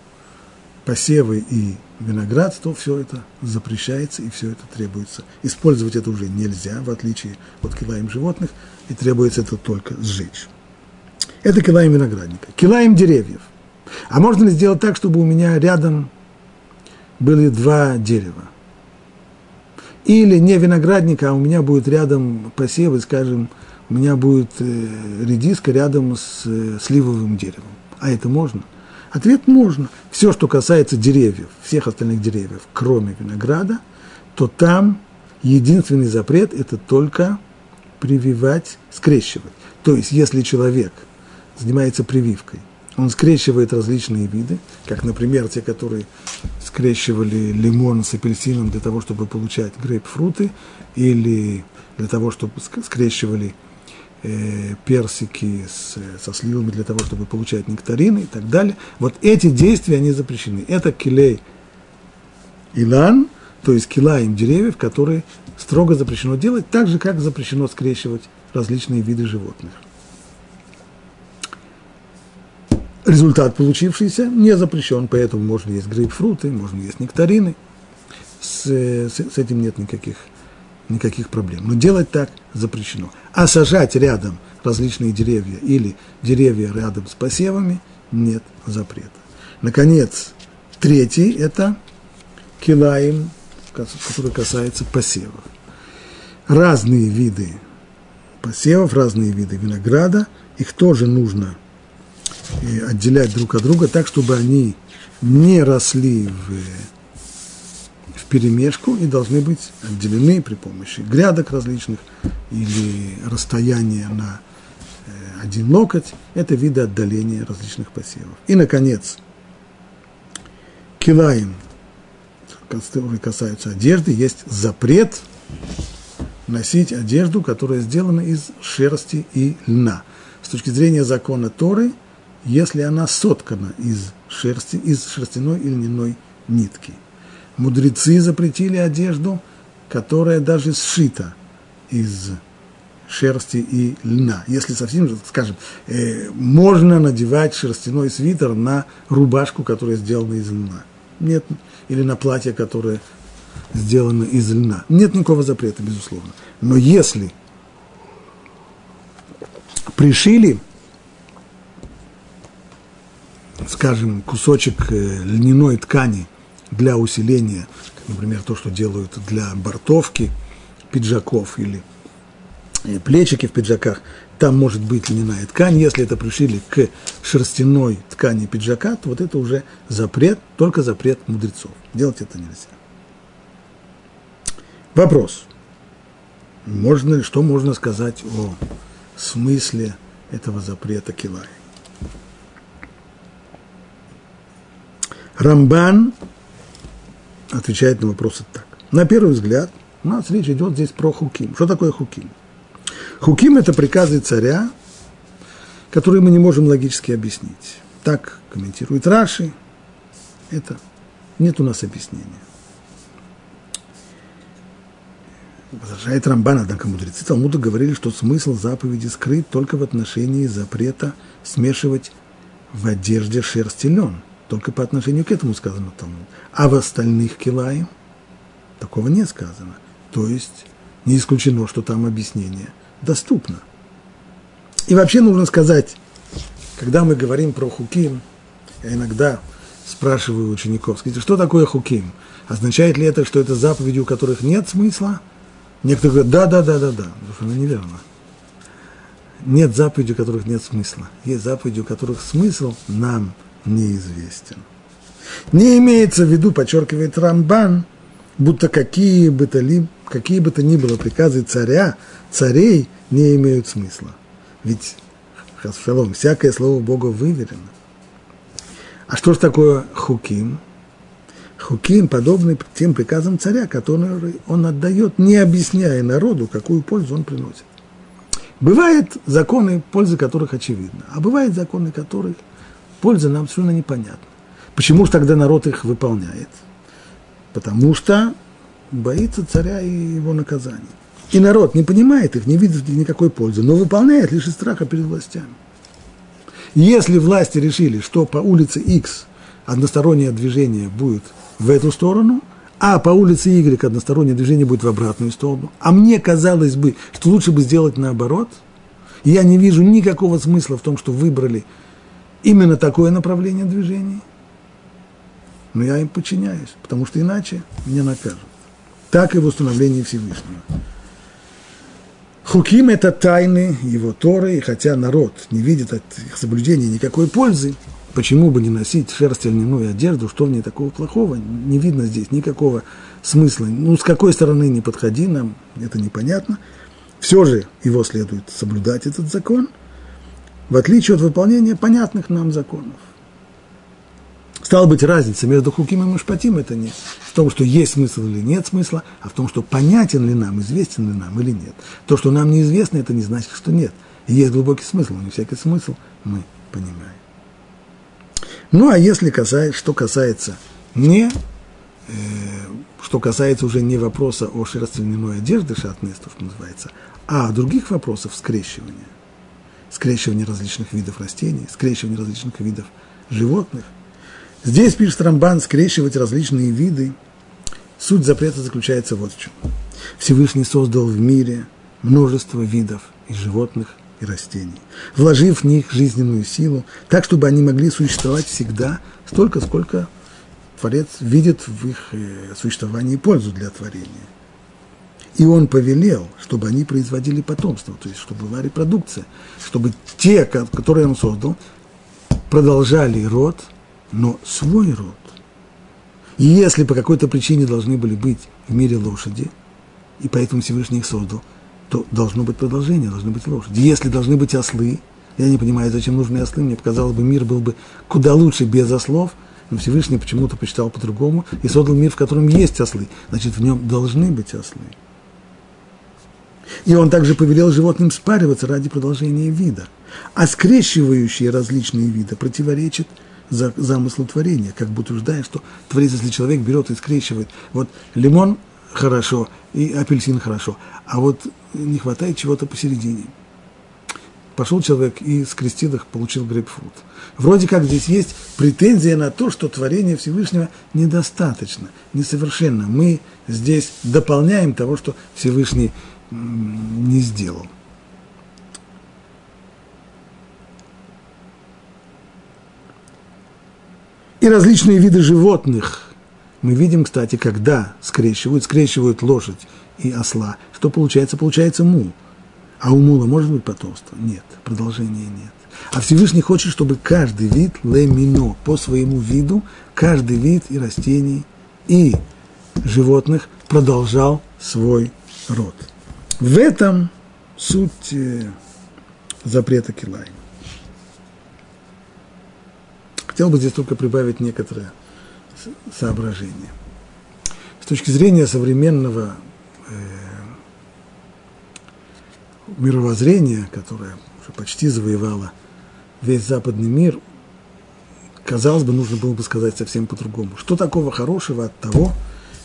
посевы и виноград, то все это запрещается и все это требуется. Использовать это уже нельзя, в отличие от килаем животных, и требуется это только сжечь. Это килаем виноградника. Килаем деревьев. А можно ли сделать так, чтобы у меня рядом были два дерева? Или не виноградника, а у меня будет рядом посевы, скажем, у меня будет э, редиска рядом с э, сливовым деревом. А это можно? Ответ можно. Все, что касается деревьев, всех остальных деревьев, кроме винограда, то там единственный запрет – это только прививать, скрещивать. То есть, если человек занимается прививкой, он скрещивает различные виды, как, например, те, которые скрещивали лимон с апельсином для того, чтобы получать грейпфруты, или для того, чтобы скрещивали персики с, со сливами для того, чтобы получать нектарины и так далее. Вот эти действия, они запрещены. Это килей илан, то есть килаем деревьев, которые строго запрещено делать, так же, как запрещено скрещивать различные виды животных. результат получившийся не запрещен, поэтому можно есть грейпфруты, можно есть нектарины. С, с, с этим нет никаких, никаких проблем. Но делать так запрещено. А сажать рядом различные деревья или деревья рядом с посевами нет запрета. Наконец, третий – это килаим, который касается посевов. Разные виды посевов, разные виды винограда, их тоже нужно отделять друг от друга так, чтобы они не росли в, перемешку и должны быть отделены при помощи грядок различных или расстояния на э, один локоть. Это виды отдаления различных посевов. И, наконец, килаем, которые касаются одежды, есть запрет носить одежду, которая сделана из шерсти и льна. С точки зрения закона Торы, если она соткана из шерсти, из шерстяной или льняной нитки. Мудрецы запретили одежду, которая даже сшита из шерсти и льна. Если совсем, скажем, э, можно надевать шерстяной свитер на рубашку, которая сделана из льна. Нет, или на платье, которое сделано из льна. Нет никакого запрета, безусловно. Но если пришили скажем, кусочек э, льняной ткани для усиления, например, то, что делают для бортовки пиджаков или э, плечики в пиджаках, там может быть льняная ткань. Если это пришили к шерстяной ткани пиджака, то вот это уже запрет, только запрет мудрецов. Делать это нельзя. Вопрос. Можно, что можно сказать о смысле этого запрета килая? Рамбан отвечает на вопросы так. На первый взгляд, у нас речь идет здесь про хуким. Что такое хуким? Хуким – это приказы царя, которые мы не можем логически объяснить. Так комментирует Раши. Это нет у нас объяснения. Возражает Рамбан, однако мудрецы Талмуда говорили, что смысл заповеди скрыт только в отношении запрета смешивать в одежде шерсть и лен – только по отношению к этому сказано Талмуд. А в остальных килаем такого не сказано. То есть не исключено, что там объяснение доступно. И вообще нужно сказать, когда мы говорим про хуким, я иногда спрашиваю учеников, скажите, что такое хуким? Означает ли это, что это заповеди, у которых нет смысла? Некоторые говорят, да, да, да, да, да. Это неверно. Нет заповедей, у которых нет смысла. Есть заповеди, у которых смысл нам неизвестен. Не имеется в виду, подчеркивает Рамбан, будто какие бы то, ли, какие бы то ни было приказы царя, царей не имеют смысла. Ведь, шалом, всякое слово Бога выверено. А что же такое хуким? Хуким подобный тем приказам царя, которые он отдает, не объясняя народу, какую пользу он приносит. Бывают законы, пользы которых очевидна, а бывают законы, которых польза нам совершенно непонятна. Почему же тогда народ их выполняет? Потому что боится царя и его наказания. И народ не понимает их, не видит никакой пользы, но выполняет лишь из страха перед властями. Если власти решили, что по улице X одностороннее движение будет в эту сторону, а по улице Y одностороннее движение будет в обратную сторону, а мне казалось бы, что лучше бы сделать наоборот, я не вижу никакого смысла в том, что выбрали именно такое направление движения, но я им подчиняюсь, потому что иначе меня накажут. Так и в установлении Всевышнего. Хуким – это тайны его Торы, и хотя народ не видит от их соблюдения никакой пользы, почему бы не носить шерсть льняную одежду, что в ней такого плохого, не видно здесь никакого смысла. Ну, с какой стороны не подходи, нам это непонятно. Все же его следует соблюдать, этот закон, в отличие от выполнения понятных нам законов. Стала быть, разница между Хуким и Машпатим это не в том, что есть смысл или нет смысла, а в том, что понятен ли нам, известен ли нам или нет. То, что нам неизвестно, это не значит, что нет. есть глубокий смысл, но не всякий смысл мы понимаем. Ну, а если касается, что касается не, э, что касается уже не вопроса о шерстяной одежде, шатнес, то, что называется, а других вопросов скрещивания, скрещивания различных видов растений, скрещивания различных видов животных – Здесь пишет Рамбан скрещивать различные виды. Суть запрета заключается вот в чем. Всевышний создал в мире множество видов и животных, и растений, вложив в них жизненную силу, так, чтобы они могли существовать всегда столько, сколько Творец видит в их э, существовании пользу для творения. И он повелел, чтобы они производили потомство, то есть чтобы была репродукция, чтобы те, которые он создал, продолжали род – но свой род. И если по какой-то причине должны были быть в мире лошади, и поэтому Всевышний их создал, то должно быть продолжение, должны быть лошади. Если должны быть ослы, я не понимаю, зачем нужны ослы, мне показалось бы, мир был бы куда лучше без ослов, но Всевышний почему-то посчитал по-другому и создал мир, в котором есть ослы. Значит, в нем должны быть ослы. И он также повелел животным спариваться ради продолжения вида. А скрещивающие различные виды противоречат за, замыслу творения, как будто утверждая, что творец, если человек берет и скрещивает, вот лимон хорошо и апельсин хорошо, а вот не хватает чего-то посередине. Пошел человек и скрестил их, получил грейпфрут. Вроде как здесь есть претензия на то, что творение Всевышнего недостаточно, несовершенно. Мы здесь дополняем того, что Всевышний не сделал. и различные виды животных. Мы видим, кстати, когда скрещивают, скрещивают лошадь и осла, что получается? Получается мул. А у мула может быть потомство? Нет, продолжения нет. А Всевышний хочет, чтобы каждый вид лемино по своему виду, каждый вид и растений, и животных продолжал свой род. В этом суть э, запрета Килайма. Хотел бы здесь только прибавить некоторые соображения. С точки зрения современного э, мировоззрения, которое уже почти завоевало весь западный мир, казалось бы, нужно было бы сказать совсем по-другому. Что такого хорошего от того,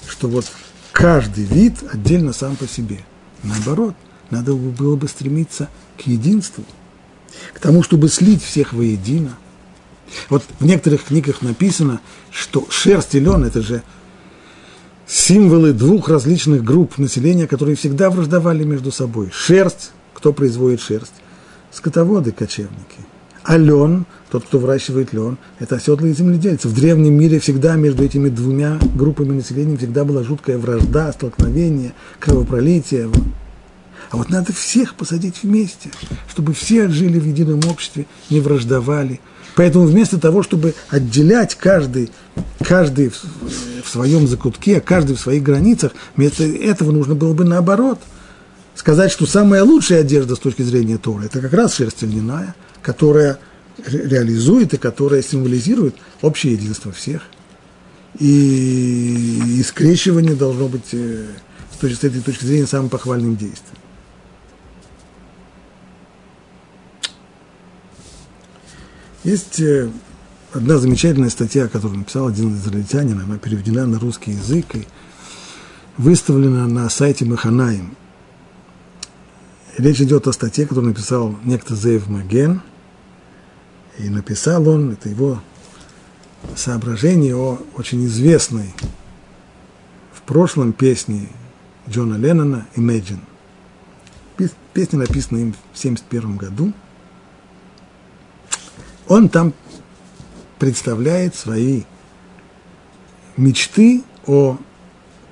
что вот каждый вид отдельно сам по себе? Наоборот, надо было бы стремиться к единству, к тому, чтобы слить всех воедино – вот в некоторых книгах написано, что шерсть и лен – это же символы двух различных групп населения, которые всегда враждовали между собой. Шерсть, кто производит шерсть? скотоводы, кочевники. А лен, тот, кто выращивает лен, это оседлые земледельцы. В древнем мире всегда между этими двумя группами населения всегда была жуткая вражда, столкновение, кровопролитие. А вот надо всех посадить вместе, чтобы все жили в едином обществе, не враждовали. Поэтому вместо того, чтобы отделять каждый, каждый в, своем закутке, каждый в своих границах, вместо этого нужно было бы наоборот – сказать, что самая лучшая одежда с точки зрения Тора – это как раз шерсть льняная, которая реализует и которая символизирует общее единство всех. И, и скрещивание должно быть э, с этой точки зрения самым похвальным действием. Есть э, одна замечательная статья, которую написал один израильтянин, она переведена на русский язык и выставлена на сайте Маханаим – Речь идет о статье, которую написал некто Зейв Маген. И написал он, это его соображение о очень известной в прошлом песне Джона Леннона «Imagine». Песня написана им в 1971 году. Он там представляет свои мечты о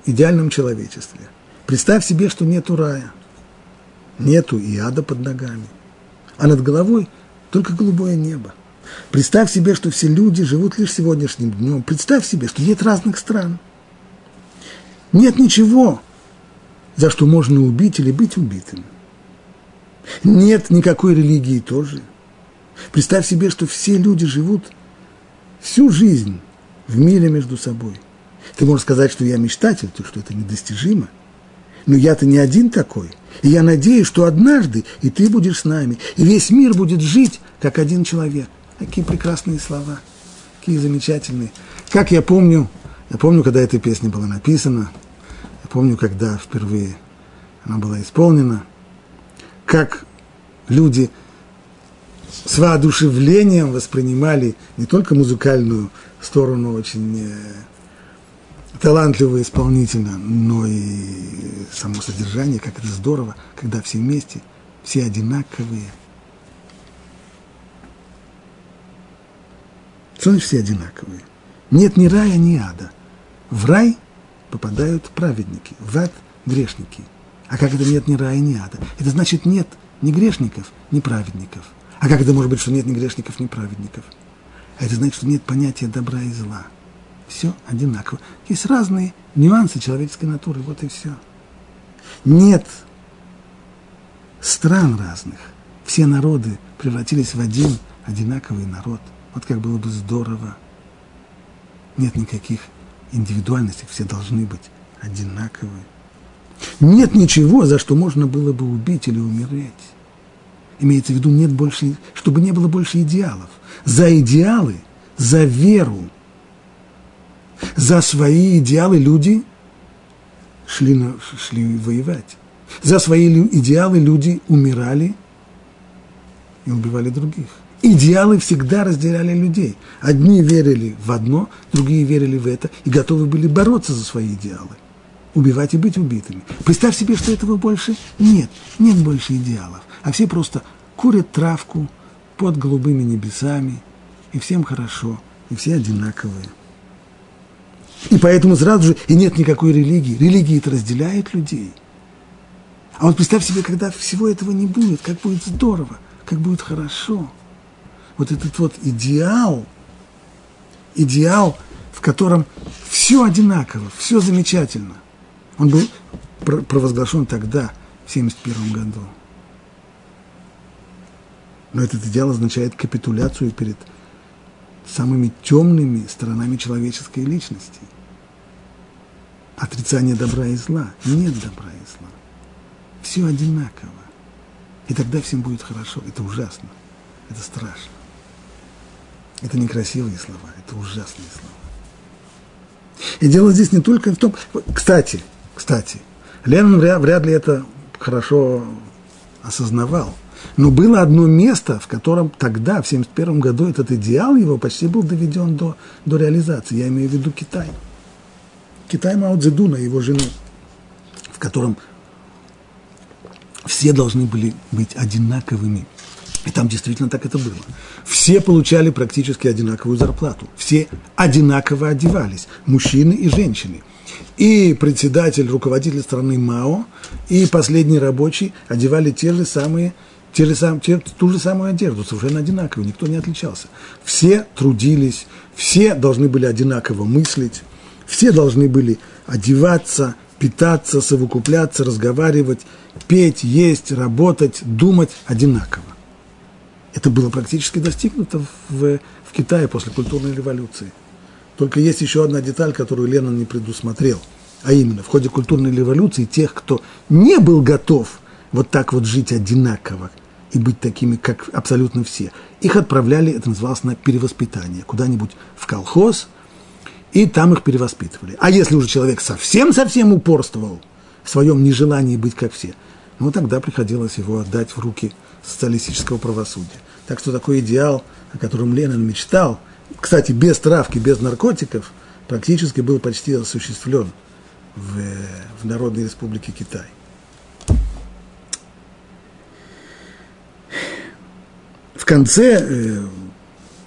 идеальном человечестве. Представь себе, что нету рая нету и ада под ногами, а над головой только голубое небо. Представь себе, что все люди живут лишь сегодняшним днем. Представь себе, что нет разных стран. Нет ничего, за что можно убить или быть убитым. Нет никакой религии тоже. Представь себе, что все люди живут всю жизнь в мире между собой. Ты можешь сказать, что я мечтатель, то что это недостижимо. Но я-то не один такой – и я надеюсь, что однажды и ты будешь с нами, и весь мир будет жить, как один человек. Какие прекрасные слова, какие замечательные. Как я помню, я помню, когда эта песня была написана, я помню, когда впервые она была исполнена, как люди с воодушевлением воспринимали не только музыкальную сторону очень э, талантливого исполнителя, но и само содержание, как это здорово, когда все вместе, все одинаковые. Что все одинаковые? Нет ни рая, ни ада. В рай попадают праведники, в ад – грешники. А как это нет ни рая, ни ада? Это значит нет ни грешников, ни праведников. А как это может быть, что нет ни грешников, ни праведников? А это значит, что нет понятия добра и зла – все одинаково. Есть разные нюансы человеческой натуры, вот и все. Нет стран разных. Все народы превратились в один одинаковый народ. Вот как было бы здорово. Нет никаких индивидуальностей, все должны быть одинаковые. Нет ничего, за что можно было бы убить или умереть. Имеется в виду, нет больше, чтобы не было больше идеалов. За идеалы, за веру, за свои идеалы люди шли, на, шли воевать. За свои идеалы люди умирали и убивали других. Идеалы всегда разделяли людей. Одни верили в одно, другие верили в это и готовы были бороться за свои идеалы. Убивать и быть убитыми. Представь себе, что этого больше нет. Нет больше идеалов. А все просто курят травку под голубыми небесами, и всем хорошо, и все одинаковые. И поэтому сразу же и нет никакой религии. Религия это разделяет людей. А вот представь себе, когда всего этого не будет, как будет здорово, как будет хорошо. Вот этот вот идеал, идеал, в котором все одинаково, все замечательно. Он был провозглашен тогда, в 1971 году. Но этот идеал означает капитуляцию перед самыми темными сторонами человеческой личности. Отрицание добра и зла. Нет добра и зла. Все одинаково. И тогда всем будет хорошо. Это ужасно. Это страшно. Это некрасивые слова, это ужасные слова. И дело здесь не только в том... Кстати, кстати, Ленин вряд, вряд ли это хорошо осознавал – но было одно место, в котором тогда, в 1971 году, этот идеал его почти был доведен до, до реализации. Я имею в виду Китай. Китай Мао Цзэдуна, его жену, в котором все должны были быть одинаковыми И там действительно так это было. Все получали практически одинаковую зарплату. Все одинаково одевались, мужчины и женщины. И председатель, руководитель страны Мао, и последний рабочий одевали те же самые, те же сам, те, ту же самую одежду, совершенно одинаковую, никто не отличался. Все трудились, все должны были одинаково мыслить, все должны были одеваться, питаться, совокупляться, разговаривать, петь, есть, работать, думать одинаково. Это было практически достигнуто в, в Китае после культурной революции. Только есть еще одна деталь, которую Ленин не предусмотрел. А именно, в ходе культурной революции тех, кто не был готов вот так вот жить одинаково и быть такими, как абсолютно все, их отправляли, это называлось на перевоспитание, куда-нибудь в колхоз, и там их перевоспитывали. А если уже человек совсем-совсем упорствовал в своем нежелании быть как все, ну тогда приходилось его отдать в руки социалистического правосудия. Так что такой идеал, о котором Ленин мечтал, кстати, без травки, без наркотиков, практически был почти осуществлен в, в Народной Республике Китай. В конце э,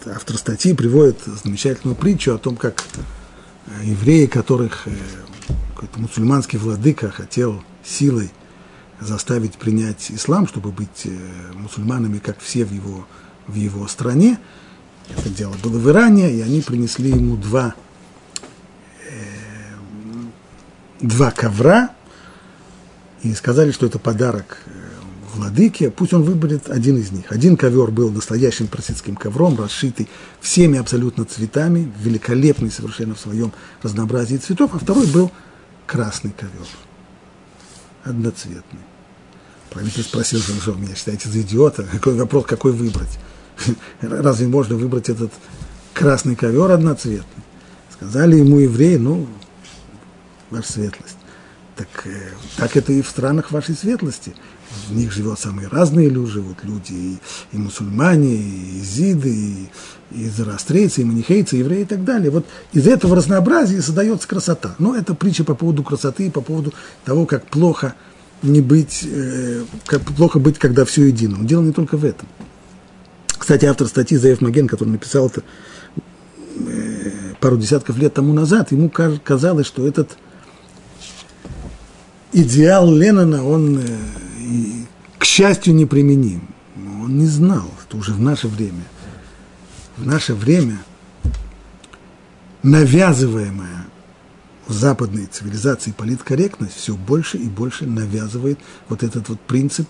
автор статьи приводит замечательную притчу о том, как евреи, которых э, какой-то мусульманский владыка хотел силой заставить принять ислам, чтобы быть э, мусульманами, как все в его, в его стране. Это дело было в Иране, и они принесли ему два, э, два ковра и сказали, что это подарок э, владыке, пусть он выберет один из них. Один ковер был настоящим персидским ковром, расшитый всеми абсолютно цветами, великолепный совершенно в своем разнообразии цветов, а второй был красный ковер, одноцветный. Правитель спросил, что вы меня считаете за идиота? Какой вопрос, какой выбрать? Разве можно выбрать этот красный ковер одноцветный? Сказали ему евреи, ну, ваша светлость. Так, э, так это и в странах вашей светлости. В них живут самые разные люди, живут люди и, и мусульмане, и зиды, и, и зарастрейцы, и манихейцы, и евреи и так далее. Вот из этого разнообразия создается красота. Но это притча по поводу красоты, по поводу того, как плохо – не быть, э, плохо быть, когда все едино. Дело не только в этом. Кстати, автор статьи Заев Маген, который написал это э, пару десятков лет тому назад, ему казалось, что этот идеал Леннона, он, э, к счастью, неприменим. Он не знал, что уже в наше время, в наше время навязываемая западной цивилизации политкорректность все больше и больше навязывает вот этот вот принцип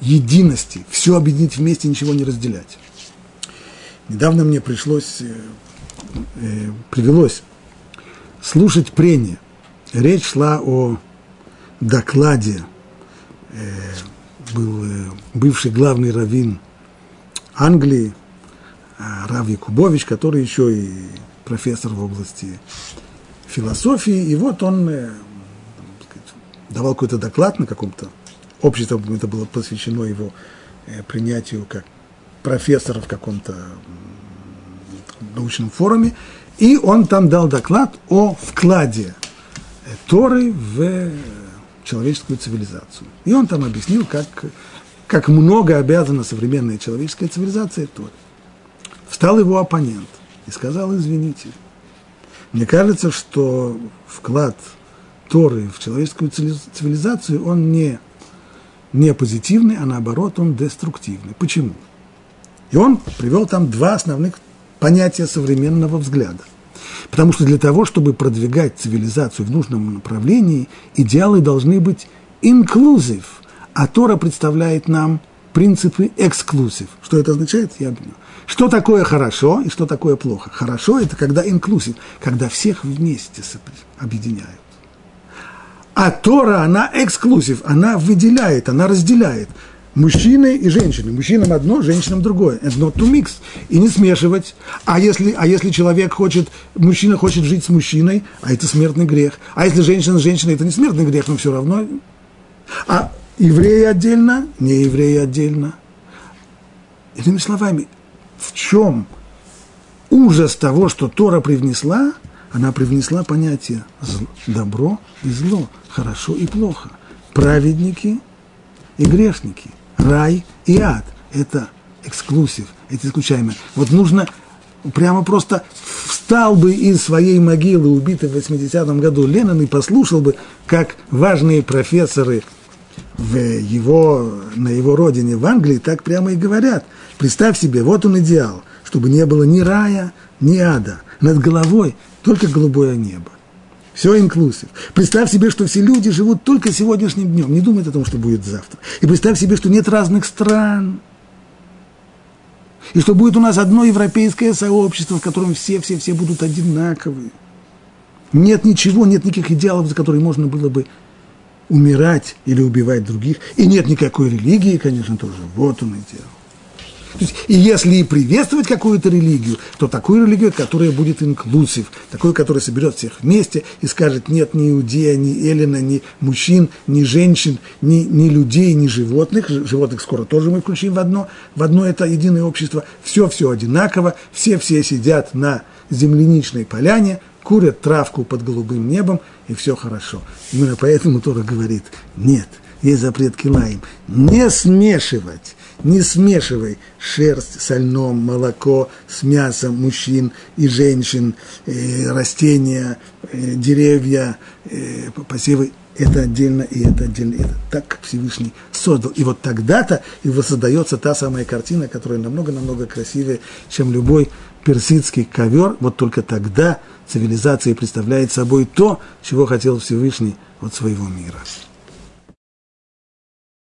единости, все объединить вместе, ничего не разделять. Недавно мне пришлось, э, э, привелось слушать прение. Речь шла о докладе, э, был э, бывший главный раввин Англии, э, Рав Якубович, который еще и профессор в области философии, и вот он э, сказать, давал какой-то доклад на каком-то обществе, это было посвящено его э, принятию как профессора в каком-то научном форуме, и он там дал доклад о вкладе э, Торы в человеческую цивилизацию. И он там объяснил, как, как много обязана современная человеческая цивилизация Торе. Встал его оппонент и сказал, извините, мне кажется, что вклад Торы в человеческую цивилизацию, он не, не позитивный, а наоборот, он деструктивный. Почему? И он привел там два основных понятия современного взгляда. Потому что для того, чтобы продвигать цивилизацию в нужном направлении, идеалы должны быть инклюзив, а Тора представляет нам принципы эксклюзив. Что это означает, я объясню. Что такое хорошо и что такое плохо? Хорошо – это когда инклюзив, когда всех вместе объединяют. А Тора, она эксклюзив, она выделяет, она разделяет мужчины и женщины. Мужчинам одно, женщинам другое. Это not to mix. И не смешивать. А если, а если человек хочет, мужчина хочет жить с мужчиной, а это смертный грех. А если женщина с женщиной, это не смертный грех, но все равно. А евреи отдельно, не евреи отдельно. Иными словами, в чем ужас того, что Тора привнесла, она привнесла понятие добро и зло, хорошо и плохо, праведники и грешники, рай и ад. Это эксклюзив, эти исключаемые. Вот нужно прямо просто встал бы из своей могилы, убитый в 80-м году Ленин, и послушал бы, как важные профессоры в его, на его родине, в Англии, так прямо и говорят. Представь себе, вот он идеал, чтобы не было ни рая, ни ада. Над головой только голубое небо. Все инклюзив. Представь себе, что все люди живут только сегодняшним днем, не думают о том, что будет завтра. И представь себе, что нет разных стран. И что будет у нас одно европейское сообщество, в котором все-все-все будут одинаковые. Нет ничего, нет никаких идеалов, за которые можно было бы умирать или убивать других. И нет никакой религии, конечно, тоже. Вот он идеал. То есть, и если и приветствовать какую-то религию, то такую религию, которая будет инклюзив, такую, которая соберет всех вместе и скажет, нет ни иудея, ни эллина, ни мужчин, ни женщин, ни, ни людей, ни животных, животных скоро тоже мы включим в одно, в одно это единое общество, все-все одинаково, все-все сидят на земляничной поляне, курят травку под голубым небом, и все хорошо. Именно поэтому Тора говорит, нет, есть запрет килаем, не смешивать не смешивай шерсть со льном, молоко с мясом мужчин и женщин, э, растения, э, деревья, э, посевы. Это отдельно и это отдельно. Это так, как Всевышний создал. И вот тогда-то и воссоздается та самая картина, которая намного-намного красивее, чем любой персидский ковер. Вот только тогда цивилизация представляет собой то, чего хотел Всевышний от своего мира.